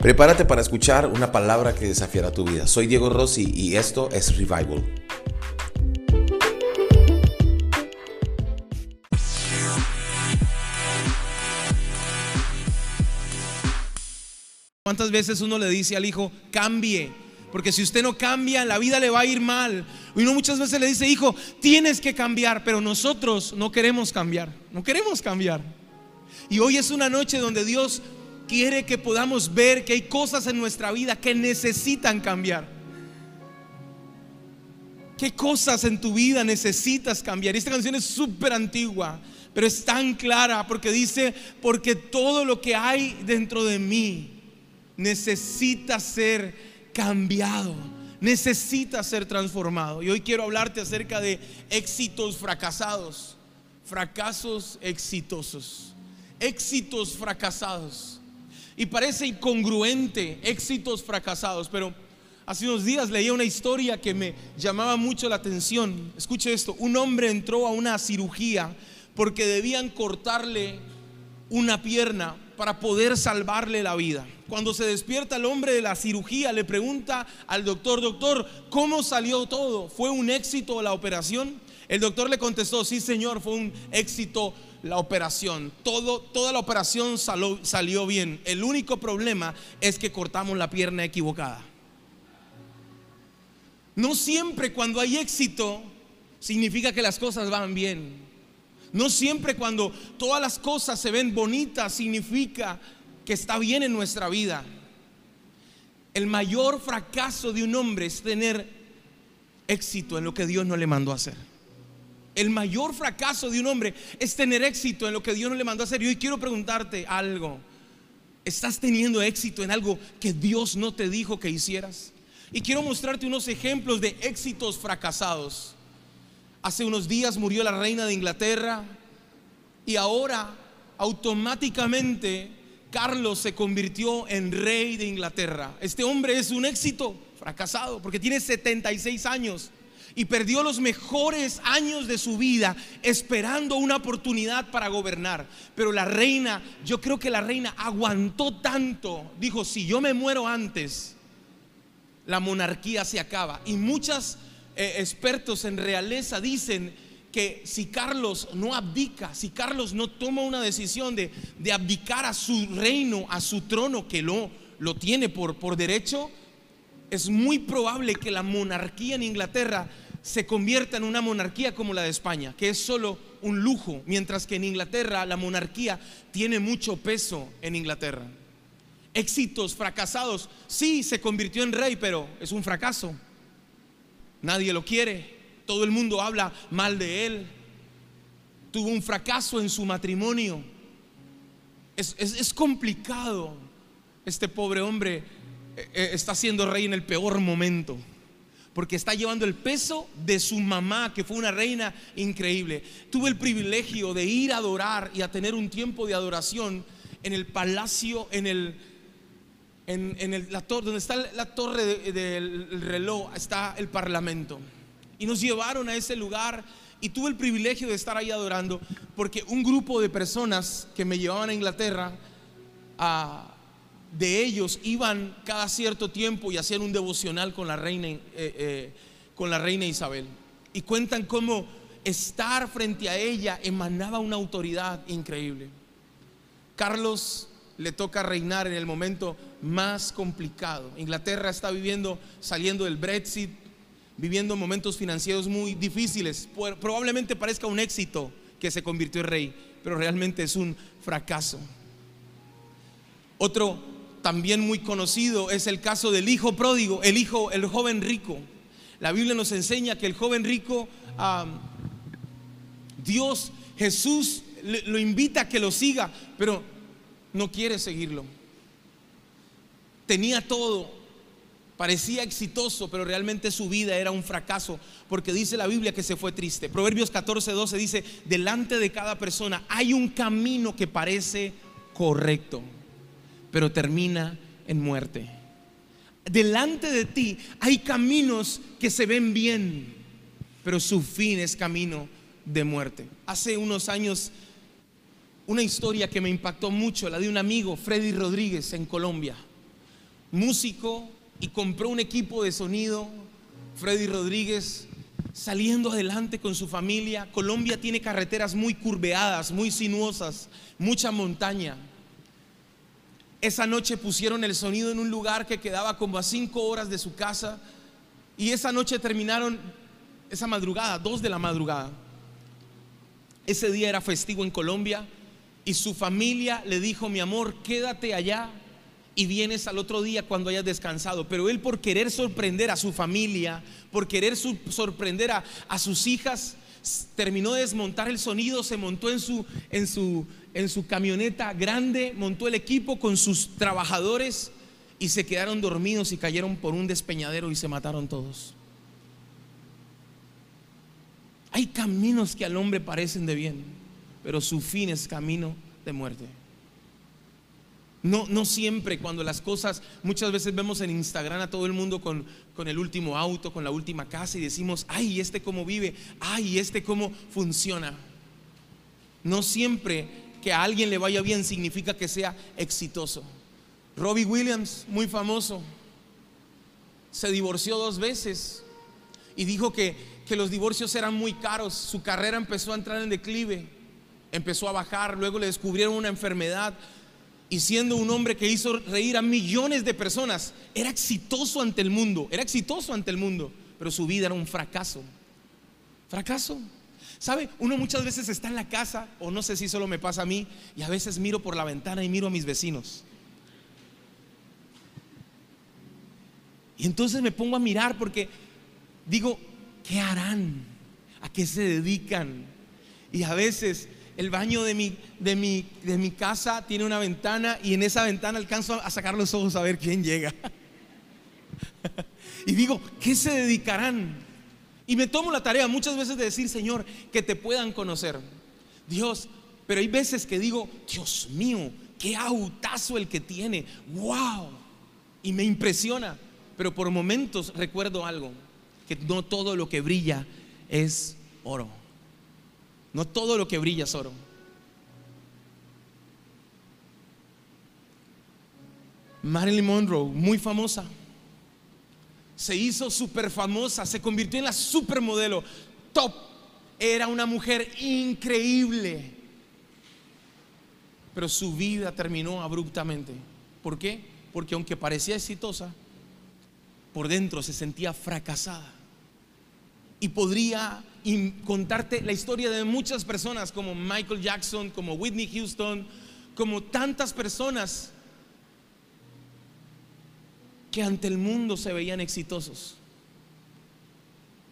Prepárate para escuchar una palabra que desafiará tu vida. Soy Diego Rossi y esto es Revival. ¿Cuántas veces uno le dice al hijo, cambie? Porque si usted no cambia, la vida le va a ir mal. Y uno muchas veces le dice, hijo, tienes que cambiar, pero nosotros no queremos cambiar, no queremos cambiar. Y hoy es una noche donde Dios quiere que podamos ver que hay cosas en nuestra vida que necesitan cambiar. ¿Qué cosas en tu vida necesitas cambiar? esta canción es súper antigua, pero es tan clara porque dice, porque todo lo que hay dentro de mí necesita ser cambiado, necesita ser transformado. Y hoy quiero hablarte acerca de éxitos fracasados, fracasos exitosos, éxitos fracasados. Y parece incongruente, éxitos fracasados, pero hace unos días leía una historia que me llamaba mucho la atención. Escuche esto, un hombre entró a una cirugía porque debían cortarle una pierna para poder salvarle la vida. Cuando se despierta el hombre de la cirugía, le pregunta al doctor, doctor, ¿cómo salió todo? ¿Fue un éxito la operación? El doctor le contestó, sí señor, fue un éxito la operación. Toda la operación salió, salió bien. El único problema es que cortamos la pierna equivocada. No siempre cuando hay éxito significa que las cosas van bien. No siempre cuando todas las cosas se ven bonitas significa que está bien en nuestra vida. El mayor fracaso de un hombre es tener éxito en lo que Dios no le mandó a hacer. El mayor fracaso de un hombre es tener éxito en lo que Dios no le mandó a hacer. Y hoy quiero preguntarte algo. ¿Estás teniendo éxito en algo que Dios no te dijo que hicieras? Y quiero mostrarte unos ejemplos de éxitos fracasados. Hace unos días murió la reina de Inglaterra y ahora automáticamente Carlos se convirtió en rey de Inglaterra. Este hombre es un éxito fracasado porque tiene 76 años y perdió los mejores años de su vida esperando una oportunidad para gobernar. Pero la reina, yo creo que la reina aguantó tanto, dijo, si yo me muero antes, la monarquía se acaba. Y muchas eh, expertos en realeza dicen que si Carlos no abdica, si Carlos no toma una decisión de, abdicar a su reino, a su trono, que lo, lo tiene por, por derecho, es muy probable que la monarquía en Inglaterra se convierta en una monarquía como la de España, que es solo un lujo, mientras que en Inglaterra la monarquía tiene mucho peso en Inglaterra. Éxitos, fracasados, sí, se convirtió en rey, pero es un fracaso. Nadie lo quiere. Todo el mundo habla mal de él. Tuvo un fracaso en su matrimonio. Es, complicado. Este pobre hombre eh, eh, está siendo rey en el peor momento. Porque está llevando el peso de su mamá, que fue una reina increíble. Tuve el privilegio de ir a adorar y a tener un tiempo de adoración en el palacio, en el, en, la torre, donde está la torre del reloj, está el parlamento. Y nos llevaron a ese lugar y tuve el privilegio de estar ahí adorando porque un grupo de personas que me llevaban a Inglaterra, de ellos iban cada cierto tiempo y hacían un devocional con la reina, eh, eh, con la reina Isabel. Y cuentan cómo estar frente a ella emanaba una autoridad increíble. Carlos le toca reinar en el momento más complicado. Inglaterra está viviendo, saliendo del Brexit, viviendo momentos financieros muy difíciles. Probablemente parezca un éxito que se convirtió en rey, pero realmente es un fracaso. Otro también muy conocido es el caso del hijo pródigo, el hijo, el joven rico. La Biblia nos enseña que el joven rico, Dios, Jesús lo invita a que lo siga, pero no quiere seguirlo. Tenía todo, parecía exitoso, pero realmente su vida era un fracaso, porque dice la Biblia que se fue triste. Proverbios 14, 12 dice, delante de cada persona hay un camino que parece correcto, pero termina en muerte. Delante de ti hay caminos que se ven bien, pero su fin es camino de muerte. Hace unos años una historia que me impactó mucho, la de un amigo, Freddy Rodríguez, en Colombia. músico y compró un equipo de sonido, Freddy Rodríguez, saliendo adelante con su familia. Colombia tiene carreteras muy curveadas, muy sinuosas, mucha montaña. Esa noche pusieron el sonido en un lugar que quedaba como a cinco horas de su casa y esa noche terminaron, esa madrugada, dos de la madrugada. Ese día era festivo en Colombia y su familia le dijo, mi amor, quédate allá y vienes al otro día cuando hayas descansado. Pero él por querer sorprender a su familia, por querer sorprender a, a, sus hijas, terminó de desmontar el sonido, se montó en su, en, su, en su camioneta grande, montó el equipo con sus trabajadores y se quedaron dormidos y cayeron por un despeñadero y se mataron todos. Hay caminos que al hombre parecen de bien, pero su fin es camino de muerte. No, no siempre cuando las cosas, muchas veces vemos en Instagram a todo el mundo con, con el último auto, con la última casa y decimos, ay, este cómo vive, ay, este cómo funciona. No siempre que a alguien le vaya bien significa que sea exitoso. Robbie Williams, muy famoso, se divorció dos veces y dijo que, que los divorcios eran muy caros. Su carrera empezó a entrar en declive, empezó a bajar, luego le descubrieron una enfermedad y siendo un hombre que hizo reír a millones de personas, era exitoso ante el mundo, era exitoso ante el mundo, pero su vida era un fracaso. Fracaso. ¿Sabe? Uno muchas veces está en la casa, o no sé si solo me pasa a mí, y a veces miro por la ventana y miro a mis vecinos. Y entonces me pongo a mirar porque digo, ¿qué harán? ¿A qué se dedican? Y a veces el baño de mi, de, mi, de mi casa tiene una ventana y en esa ventana alcanzo a sacar los ojos a ver quién llega. y digo, ¿qué se dedicarán? Y me tomo la tarea muchas veces de decir, Señor, que te puedan conocer. Dios, pero hay veces que digo, Dios mío, qué autazo el que tiene. ¡Wow! Y me impresiona. Pero por momentos recuerdo algo, que no todo lo que brilla es oro. No todo lo que brilla es oro. Marilyn Monroe, muy famosa, se hizo súper famosa, se convirtió en la supermodelo, top. Era una mujer increíble. Pero su vida terminó abruptamente. ¿Por qué? Porque aunque parecía exitosa, por dentro se sentía fracasada. Y podría contarte la historia de muchas personas como Michael Jackson, como Whitney Houston, como tantas personas que ante el mundo se veían exitosos,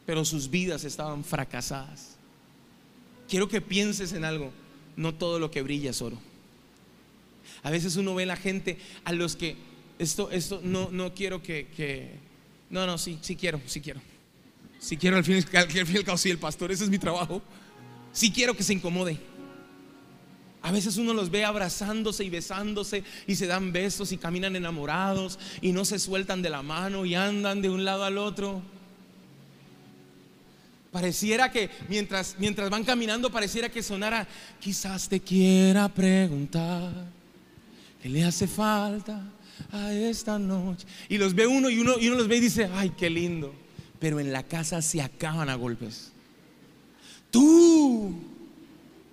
pero sus vidas estaban fracasadas. Quiero que pienses en algo, no todo lo que brilla es oro. A veces uno ve a la gente a los que esto, esto no, no quiero que, que, no, no, sí, sí quiero, sí quiero. Si quiero al fin, al fin y sí, el pastor, ese es mi trabajo. Si quiero que se incomode. A veces uno los ve abrazándose y besándose y se dan besos y caminan enamorados y no se sueltan de la mano y andan de un lado al otro. Pareciera que mientras, mientras van caminando, pareciera que sonara, quizás te quiera preguntar qué le hace falta a esta noche. Y los ve uno y uno, y uno los ve y dice, ay, qué lindo pero en la casa se acaban a golpes. Tú,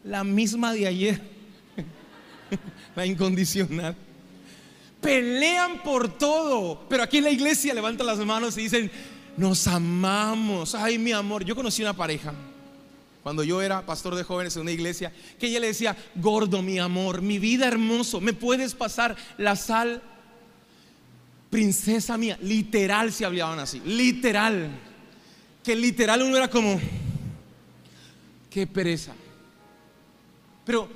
la misma de ayer, la incondicional, pelean por todo, pero aquí en la iglesia levantan las manos y dicen, nos amamos, ay mi amor, yo conocí una pareja. Cuando yo era pastor de jóvenes en una iglesia, que ella le decía, gordo, mi amor, mi vida hermoso, ¿me puedes pasar la sal princesa mía, literal se hablaban así, literal. Que literal uno era como, qué pereza. Pero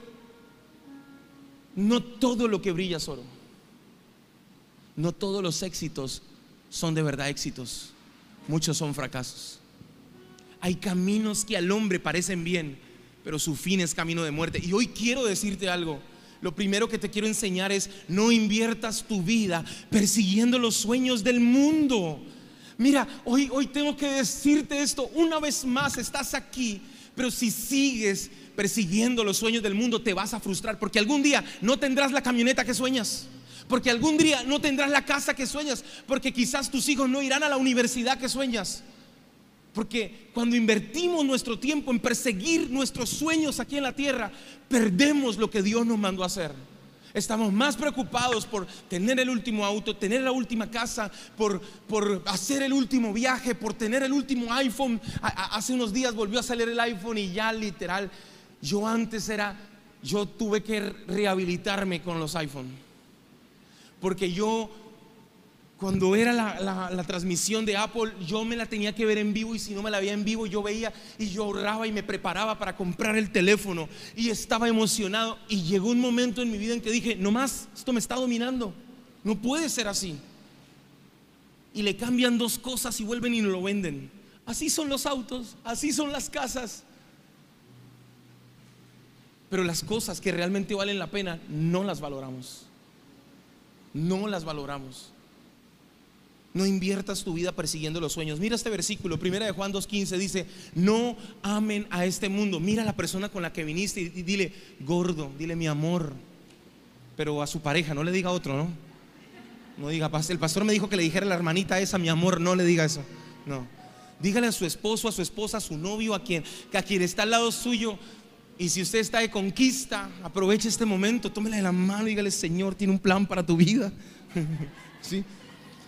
no todo lo que brilla es oro. No todos los éxitos son de verdad éxitos. Muchos son fracasos. Hay caminos que al hombre parecen bien, pero su fin es camino de muerte. Y hoy quiero decirte algo lo primero que te quiero enseñar es no inviertas tu vida persiguiendo los sueños del mundo. Mira, hoy, hoy tengo que decirte esto una vez más, estás aquí, pero si sigues persiguiendo los sueños del mundo te vas a frustrar porque algún día no tendrás la camioneta que sueñas. Porque algún día no tendrás la casa que sueñas, porque quizás tus hijos no irán a la universidad que sueñas. Porque cuando invertimos nuestro tiempo en perseguir nuestros sueños aquí en la tierra, perdemos lo que Dios nos mandó a hacer. Estamos más preocupados por tener el último auto, tener la última casa, por, por hacer el último viaje, por tener el último iPhone. hace unos días volvió a salir el iPhone y ya literal, yo antes era, yo tuve que rehabilitarme con los iPhone. Porque yo cuando era la, transmisión de Apple, yo me la tenía que ver en vivo y si no me la veía en vivo, yo veía y yo ahorraba y me preparaba para comprar el teléfono y estaba emocionado. Y llegó un momento en mi vida en que dije, no más, esto me está dominando, no puede ser así. Y le cambian dos cosas y vuelven y no lo venden. Así son los autos, así son las casas. Pero las cosas que realmente valen la pena no las valoramos. No las valoramos. No inviertas tu vida persiguiendo los sueños. Mira este versículo, primera de Juan 2.15 dice, no amen a este mundo. Mira a la persona con la que viniste y dile, gordo, dile mi amor. Pero a su pareja, no le diga otro, ¿no? No diga, el pastor me dijo que le dijera a la hermanita esa, mi amor, no le diga eso. No. Dígale a su esposo, a su esposa, a su novio, a quien, a quien está al lado suyo. Y si usted está de conquista, aproveche este momento, tómele la mano y dígale, Señor, tiene un plan para tu vida. ¿Sí?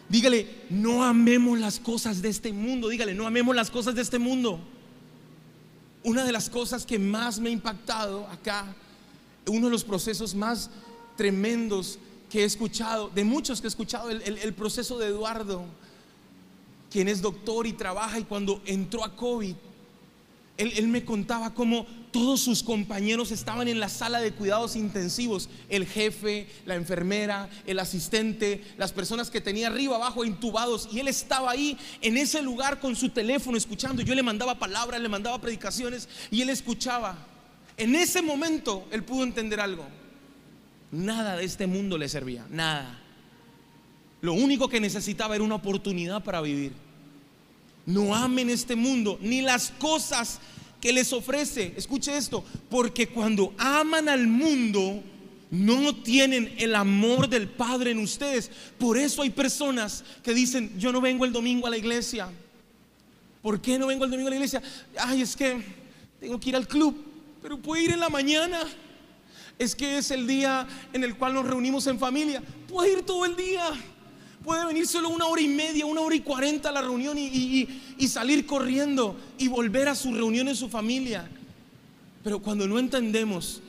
Dígale, no amemos las cosas de este mundo. Dígale, no amemos las cosas de este mundo. Una de las cosas que más me ha impactado acá, uno de los procesos más tremendos que he escuchado, de muchos que he escuchado, el, proceso de Eduardo, quien es doctor y trabaja y cuando entró a COVID, él, me contaba cómo todos sus compañeros estaban en la sala de cuidados intensivos, el jefe, la enfermera, el asistente, las personas que tenía arriba, abajo, intubados, y él estaba ahí en ese lugar con su teléfono escuchando. Yo le mandaba palabras, le mandaba predicaciones y él escuchaba. En ese momento él pudo entender algo. Nada de este mundo le servía, nada. Lo único que necesitaba era una oportunidad para vivir. No amen este mundo, ni las cosas que les ofrece. Escuche esto, porque cuando aman al mundo, no tienen el amor del Padre en ustedes. Por eso hay personas que dicen, yo no vengo el domingo a la iglesia. ¿Por qué no vengo el domingo a la iglesia? Ay, es que tengo que ir al club, pero puedo ir en la mañana. Es que es el día en el cual nos reunimos en familia. Puedo ir todo el día puede venir solo una hora y media, una hora y cuarenta a la reunión y, salir corriendo y volver a su reunión en su familia. Pero cuando no entendemos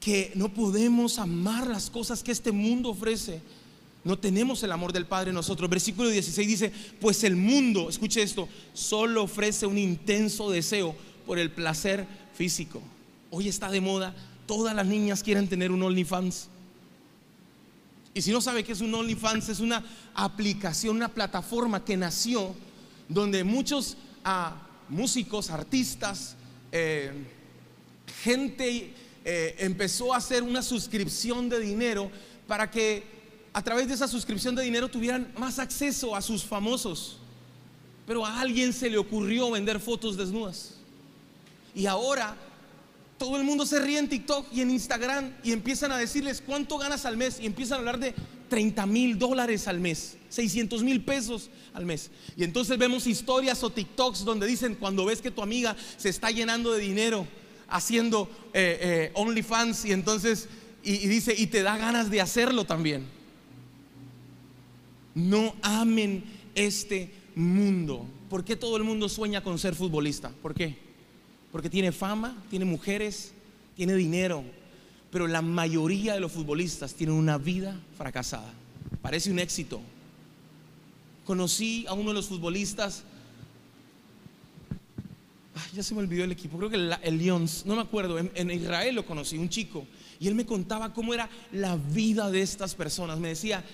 que no podemos amar las cosas que este mundo ofrece, no tenemos el amor del Padre en nosotros. Versículo 16 dice, pues el mundo, escuche esto, solo ofrece un intenso deseo por el placer físico. Hoy está de moda, todas las niñas quieren tener un OnlyFans. Y si no sabe qué es un OnlyFans, es una aplicación, una plataforma que nació donde muchos ah, músicos, artistas, eh, gente eh, empezó a hacer una suscripción de dinero para que a través de esa suscripción de dinero tuvieran más acceso a sus famosos. Pero a alguien se le ocurrió vender fotos desnudas. Y ahora todo el mundo se ríe en TikTok y en Instagram y empiezan a decirles cuánto ganas al mes y empiezan a hablar de 30 mil dólares al mes, 600 mil pesos al mes. Y entonces vemos historias o TikToks donde dicen cuando ves que tu amiga se está llenando de dinero haciendo eh, eh, OnlyFans y entonces y, y dice y te da ganas de hacerlo también. No amen este mundo. ¿Por qué todo el mundo sueña con ser futbolista? ¿Por qué? Porque tiene fama, tiene mujeres, tiene dinero, pero la mayoría de los futbolistas tienen una vida fracasada. Parece un éxito. Conocí a uno de los futbolistas, ya se me olvidó el equipo, creo que el, el Lions, no me acuerdo, en, en Israel lo conocí, un chico, y él me contaba cómo era la vida de estas personas. Me decía,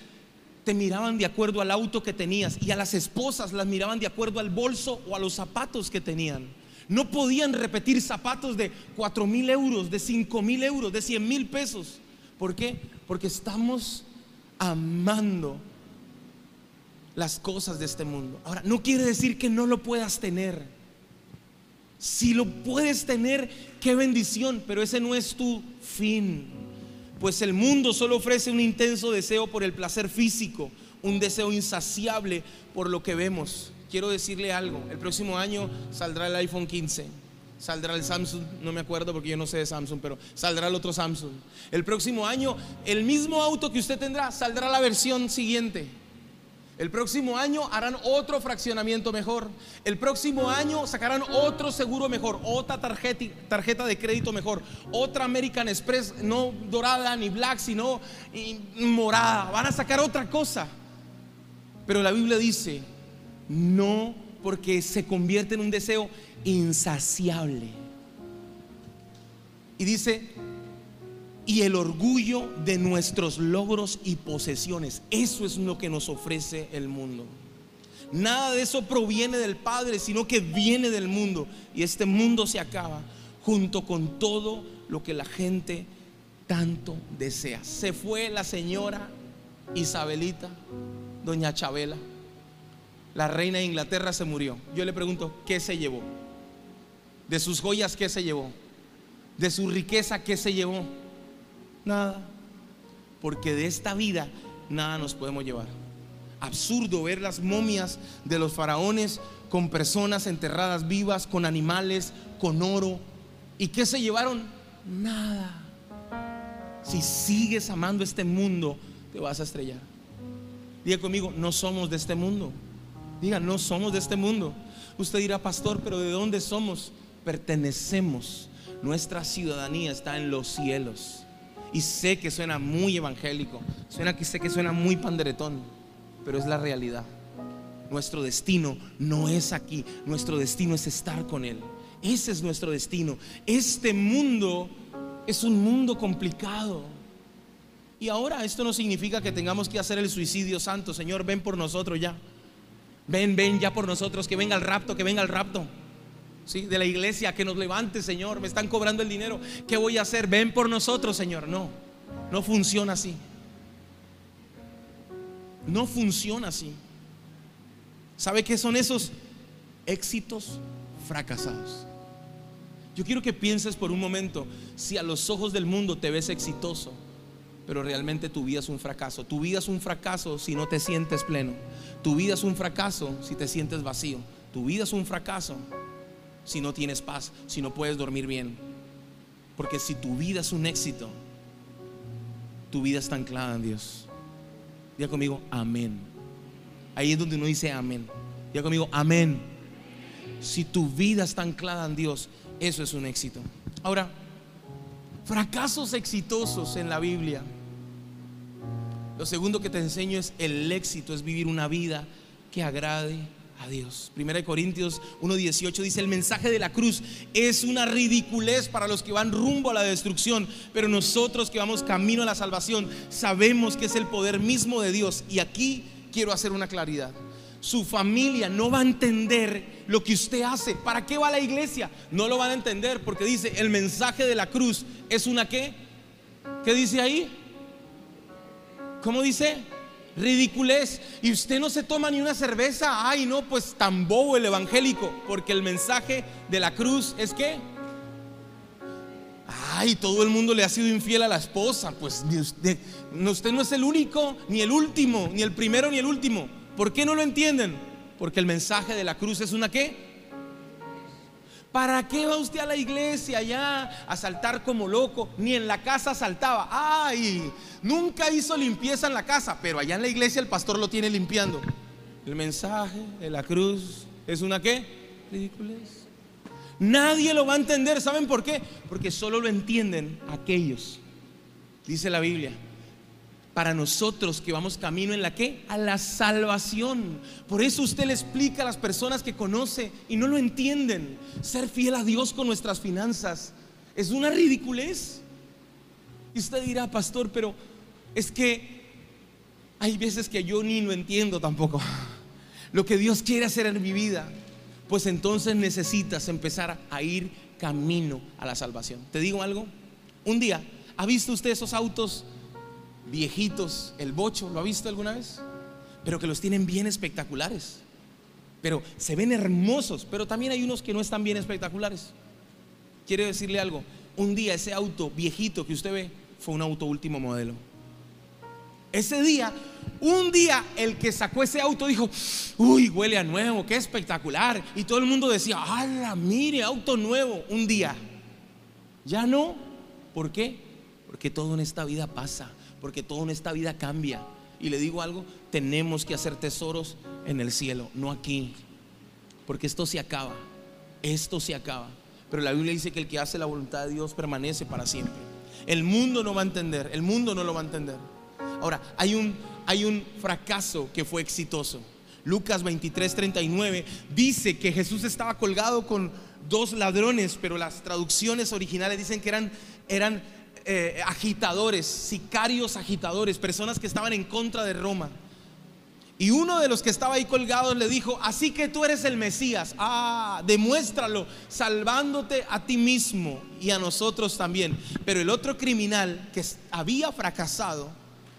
te miraban de acuerdo al auto que tenías y a las esposas las miraban de acuerdo al bolso o a los zapatos que tenían. No podían repetir zapatos de 4 mil euros, de 5 mil euros, de 100 mil pesos. ¿Por qué? Porque estamos amando las cosas de este mundo. Ahora, no quiere decir que no lo puedas tener. Si lo puedes tener, qué bendición, pero ese no es tu fin. Pues el mundo solo ofrece un intenso deseo por el placer físico, un deseo insaciable por lo que vemos. Quiero decirle algo, el próximo año saldrá el iPhone 15, saldrá el Samsung, no me acuerdo porque yo no sé de Samsung, pero saldrá el otro Samsung. El próximo año, el mismo auto que usted tendrá, saldrá la versión siguiente. El próximo año harán otro fraccionamiento mejor. El próximo año sacarán otro seguro mejor, otra tarjeta, tarjeta de crédito mejor, otra American Express, no dorada ni black, sino morada. Van a sacar otra cosa. Pero la Biblia dice, no porque se convierte en un deseo insaciable. Y dice, y el orgullo de nuestros logros y posesiones. Eso es lo que nos ofrece el mundo. Nada de eso proviene del Padre, sino que viene del mundo. Y este mundo se acaba junto con todo lo que la gente tanto desea. Se fue la señora Isabelita, doña Chabela. La reina de Inglaterra se murió. Yo le pregunto, ¿qué se llevó? De sus joyas, ¿qué se llevó? De su riqueza, ¿qué se llevó? Nada. Porque de esta vida nada nos podemos llevar. Absurdo ver las momias de los faraones con personas enterradas vivas, con animales, con oro. ¿Y qué se llevaron? Nada. Si sigues amando este mundo, te vas a estrellar. Diga conmigo, no somos de este mundo. Diga, no somos de este mundo. Usted dirá, pastor, pero ¿de dónde somos? Pertenecemos. Nuestra ciudadanía está en los cielos. Y sé que suena muy evangélico, suena que sé que suena muy panderetón, pero es la realidad. Nuestro destino no es aquí, nuestro destino es estar con Él. Ese es nuestro destino. Este mundo es un mundo complicado. Y ahora esto no significa que tengamos que hacer el suicidio santo. Señor, ven por nosotros ya. Ven, ven ya por nosotros, que venga el rapto, que venga el rapto. ¿sí? de la iglesia, que nos levante, Señor, me están cobrando el dinero, ¿qué voy a hacer? Ven por nosotros, Señor. No, no funciona así. No funciona así. ¿Sabe qué son esos éxitos fracasados? Yo quiero que pienses por un momento si a los ojos del mundo te ves exitoso, pero realmente tu vida es un fracaso. Tu vida es un fracaso si no te sientes pleno. Tu vida es un fracaso si te sientes vacío. Tu vida es un fracaso si no tienes paz, si no puedes dormir bien. Porque si tu vida es un éxito, tu vida está anclada en Dios. Diga conmigo, amén. Ahí es donde uno dice amén. Diga conmigo, amén. Si tu vida está anclada en Dios, eso es un éxito. Ahora, fracasos exitosos en la Biblia. Lo segundo que te enseño es el éxito, es vivir una vida que agrade a Dios. Primera de Corintios 1:18 dice, "El mensaje de la cruz es una ridiculez para los que van rumbo a la destrucción, pero nosotros que vamos camino a la salvación sabemos que es el poder mismo de Dios." Y aquí quiero hacer una claridad. Su familia no va a entender lo que usted hace. ¿Para qué va a la iglesia? No lo van a entender porque dice, "El mensaje de la cruz es una qué?" ¿Qué dice ahí? ¿Cómo dice? ridiculez. Y usted no se toma ni una cerveza. Ay, no, pues tan bobo el evangélico. Porque el mensaje de la cruz es que. Ay, todo el mundo le ha sido infiel a la esposa. Pues usted, usted no es el único, ni el último, ni el primero, ni el último. ¿Por qué no lo entienden? Porque el mensaje de la cruz es una qué? ¿Para qué va usted a la iglesia allá a saltar como loco? Ni en la casa saltaba. Ay, nunca hizo limpieza en la casa, pero allá en la iglesia el pastor lo tiene limpiando. El mensaje de la cruz es una qué? Ridiculez. Nadie lo va a entender. ¿Saben por qué? Porque solo lo entienden aquellos. Dice la Biblia para nosotros que vamos camino en la que? A la salvación. Por eso usted le explica a las personas que conoce y no lo entienden. Ser fiel a Dios con nuestras finanzas es una ridiculez. Y usted dirá, pastor, pero es que hay veces que yo ni lo entiendo tampoco. Lo que Dios quiere hacer en mi vida. Pues entonces necesitas empezar a ir camino a la salvación. ¿Te digo algo? Un día, ¿ha visto usted esos autos? Viejitos, el bocho, ¿lo ha visto alguna vez? Pero que los tienen bien espectaculares. Pero se ven hermosos, pero también hay unos que no están bien espectaculares. Quiero decirle algo, un día ese auto viejito que usted ve fue un auto último modelo. Ese día, un día el que sacó ese auto dijo, uy, huele a nuevo, qué espectacular. Y todo el mundo decía, ¡hala, mire, auto nuevo! Un día. Ya no. ¿Por qué? Porque todo en esta vida pasa, porque todo en esta vida cambia. Y le digo algo, tenemos que hacer tesoros en el cielo, no aquí. Porque esto se acaba, esto se acaba. Pero la Biblia dice que el que hace la voluntad de Dios permanece para siempre. El mundo no va a entender, el mundo no lo va a entender. Ahora, hay un, hay un fracaso que fue exitoso. Lucas 23, 39 dice que Jesús estaba colgado con dos ladrones, pero las traducciones originales dicen que eran, eran eh, agitadores, sicarios agitadores, personas que estaban en contra de Roma. Y uno de los que estaba ahí colgado le dijo, así que tú eres el Mesías, ah, demuéstralo, salvándote a ti mismo y a nosotros también. Pero el otro criminal que había fracasado,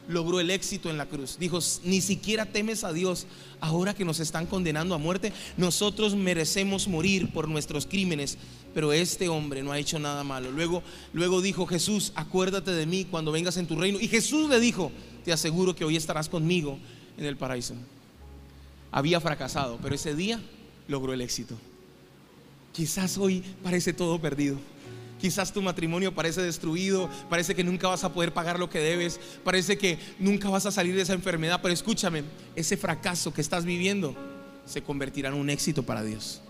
logró el éxito en la cruz. Dijo, ni siquiera temes a Dios ahora que nos están condenando a muerte. Nosotros merecemos morir por nuestros crímenes, pero este hombre no ha hecho nada malo. Luego, luego dijo Jesús, acuérdate de mí cuando vengas en tu reino. Y Jesús le dijo, te aseguro que hoy estarás conmigo en el paraíso. Había fracasado, pero ese día logró el éxito. Quizás hoy parece todo perdido. Quizás tu matrimonio parece destruido, parece que nunca vas a poder pagar lo que debes, parece que nunca vas a salir de esa enfermedad, pero escúchame, ese fracaso que estás viviendo se convertirá en un éxito para Dios.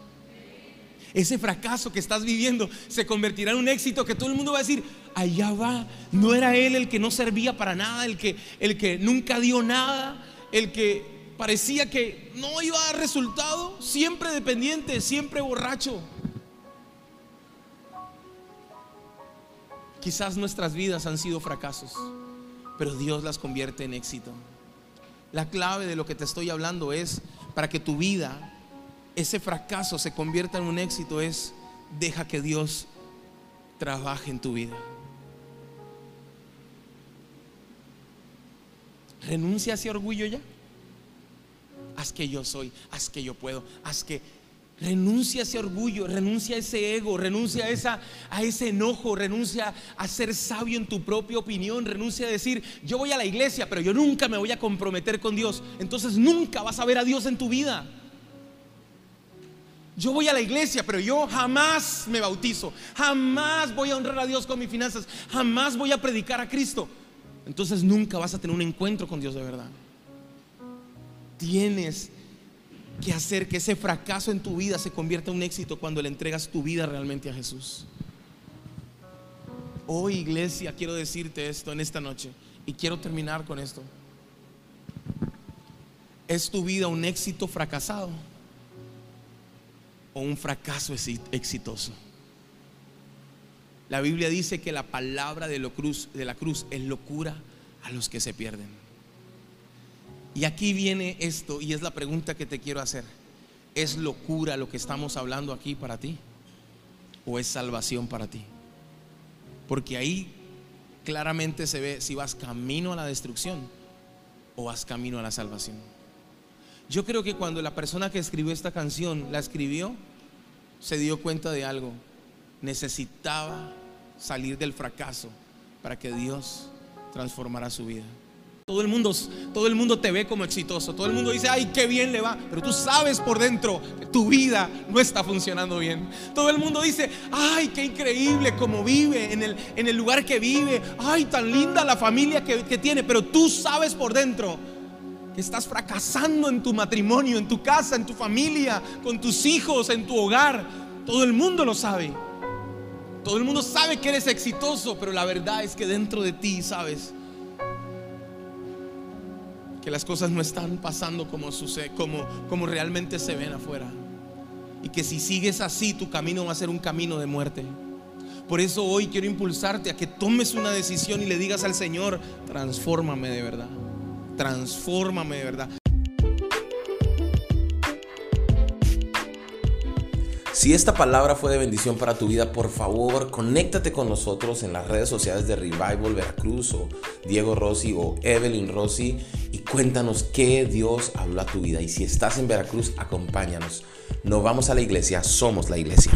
Ese fracaso que estás viviendo se convertirá en un éxito que todo el mundo va a decir, allá va, no era él el que no servía para nada, el que, el que nunca dio nada, el que parecía que no iba a dar resultado, siempre dependiente, siempre borracho. Quizás nuestras vidas han sido fracasos, pero Dios las convierte en éxito. La clave de lo que te estoy hablando es, para que tu vida, ese fracaso se convierta en un éxito, es, deja que Dios trabaje en tu vida. Renuncia a ese orgullo ya. Haz que yo soy, haz que yo puedo, haz que Renuncia a ese orgullo, renuncia a ese ego, renuncia a, esa, a ese enojo, renuncia a ser sabio en tu propia opinión, renuncia a decir, yo voy a la iglesia, pero yo nunca me voy a comprometer con Dios. Entonces nunca vas a ver a Dios en tu vida. Yo voy a la iglesia, pero yo jamás me bautizo, jamás voy a honrar a Dios con mis finanzas, jamás voy a predicar a Cristo. Entonces nunca vas a tener un encuentro con Dios de verdad. Tienes que hacer que ese fracaso en tu vida se convierta en un éxito cuando le entregas tu vida realmente a Jesús. Hoy, iglesia, quiero decirte esto en esta noche y quiero terminar con esto. ¿Es tu vida un éxito fracasado o un fracaso exitoso? La Biblia dice que la palabra de, cruz, de la cruz es locura a los que se pierden. Y aquí viene esto y es la pregunta que te quiero hacer. ¿Es locura lo que estamos hablando aquí para ti? ¿O es salvación para ti? Porque ahí claramente se ve si vas camino a la destrucción o vas camino a la salvación. Yo creo que cuando la persona que escribió esta canción la escribió, se dio cuenta de algo. Necesitaba salir del fracaso para que Dios transformara su vida. Todo el, mundo, todo el mundo te ve como exitoso, todo el mundo dice, ay, qué bien le va, pero tú sabes por dentro que tu vida no está funcionando bien. Todo el mundo dice, ay, qué increíble cómo vive, en el, en el lugar que vive, ay, tan linda la familia que, que tiene, pero tú sabes por dentro que estás fracasando en tu matrimonio, en tu casa, en tu familia, con tus hijos, en tu hogar. Todo el mundo lo sabe. Todo el mundo sabe que eres exitoso, pero la verdad es que dentro de ti, sabes, que las cosas no están pasando como sucede, como, como realmente se ven afuera. Y que si sigues así, tu camino va a ser un camino de muerte. Por eso hoy quiero impulsarte a que tomes una decisión y le digas al Señor, transfórmame de verdad. Transfórmame de verdad. Si esta palabra fue de bendición para tu vida, por favor, conéctate con nosotros en las redes sociales de Revival Veracruz o Diego Rossi o Evelyn Rossi y cuéntanos qué Dios habló a tu vida. Y si estás en Veracruz, acompáñanos. No vamos a la iglesia, somos la iglesia.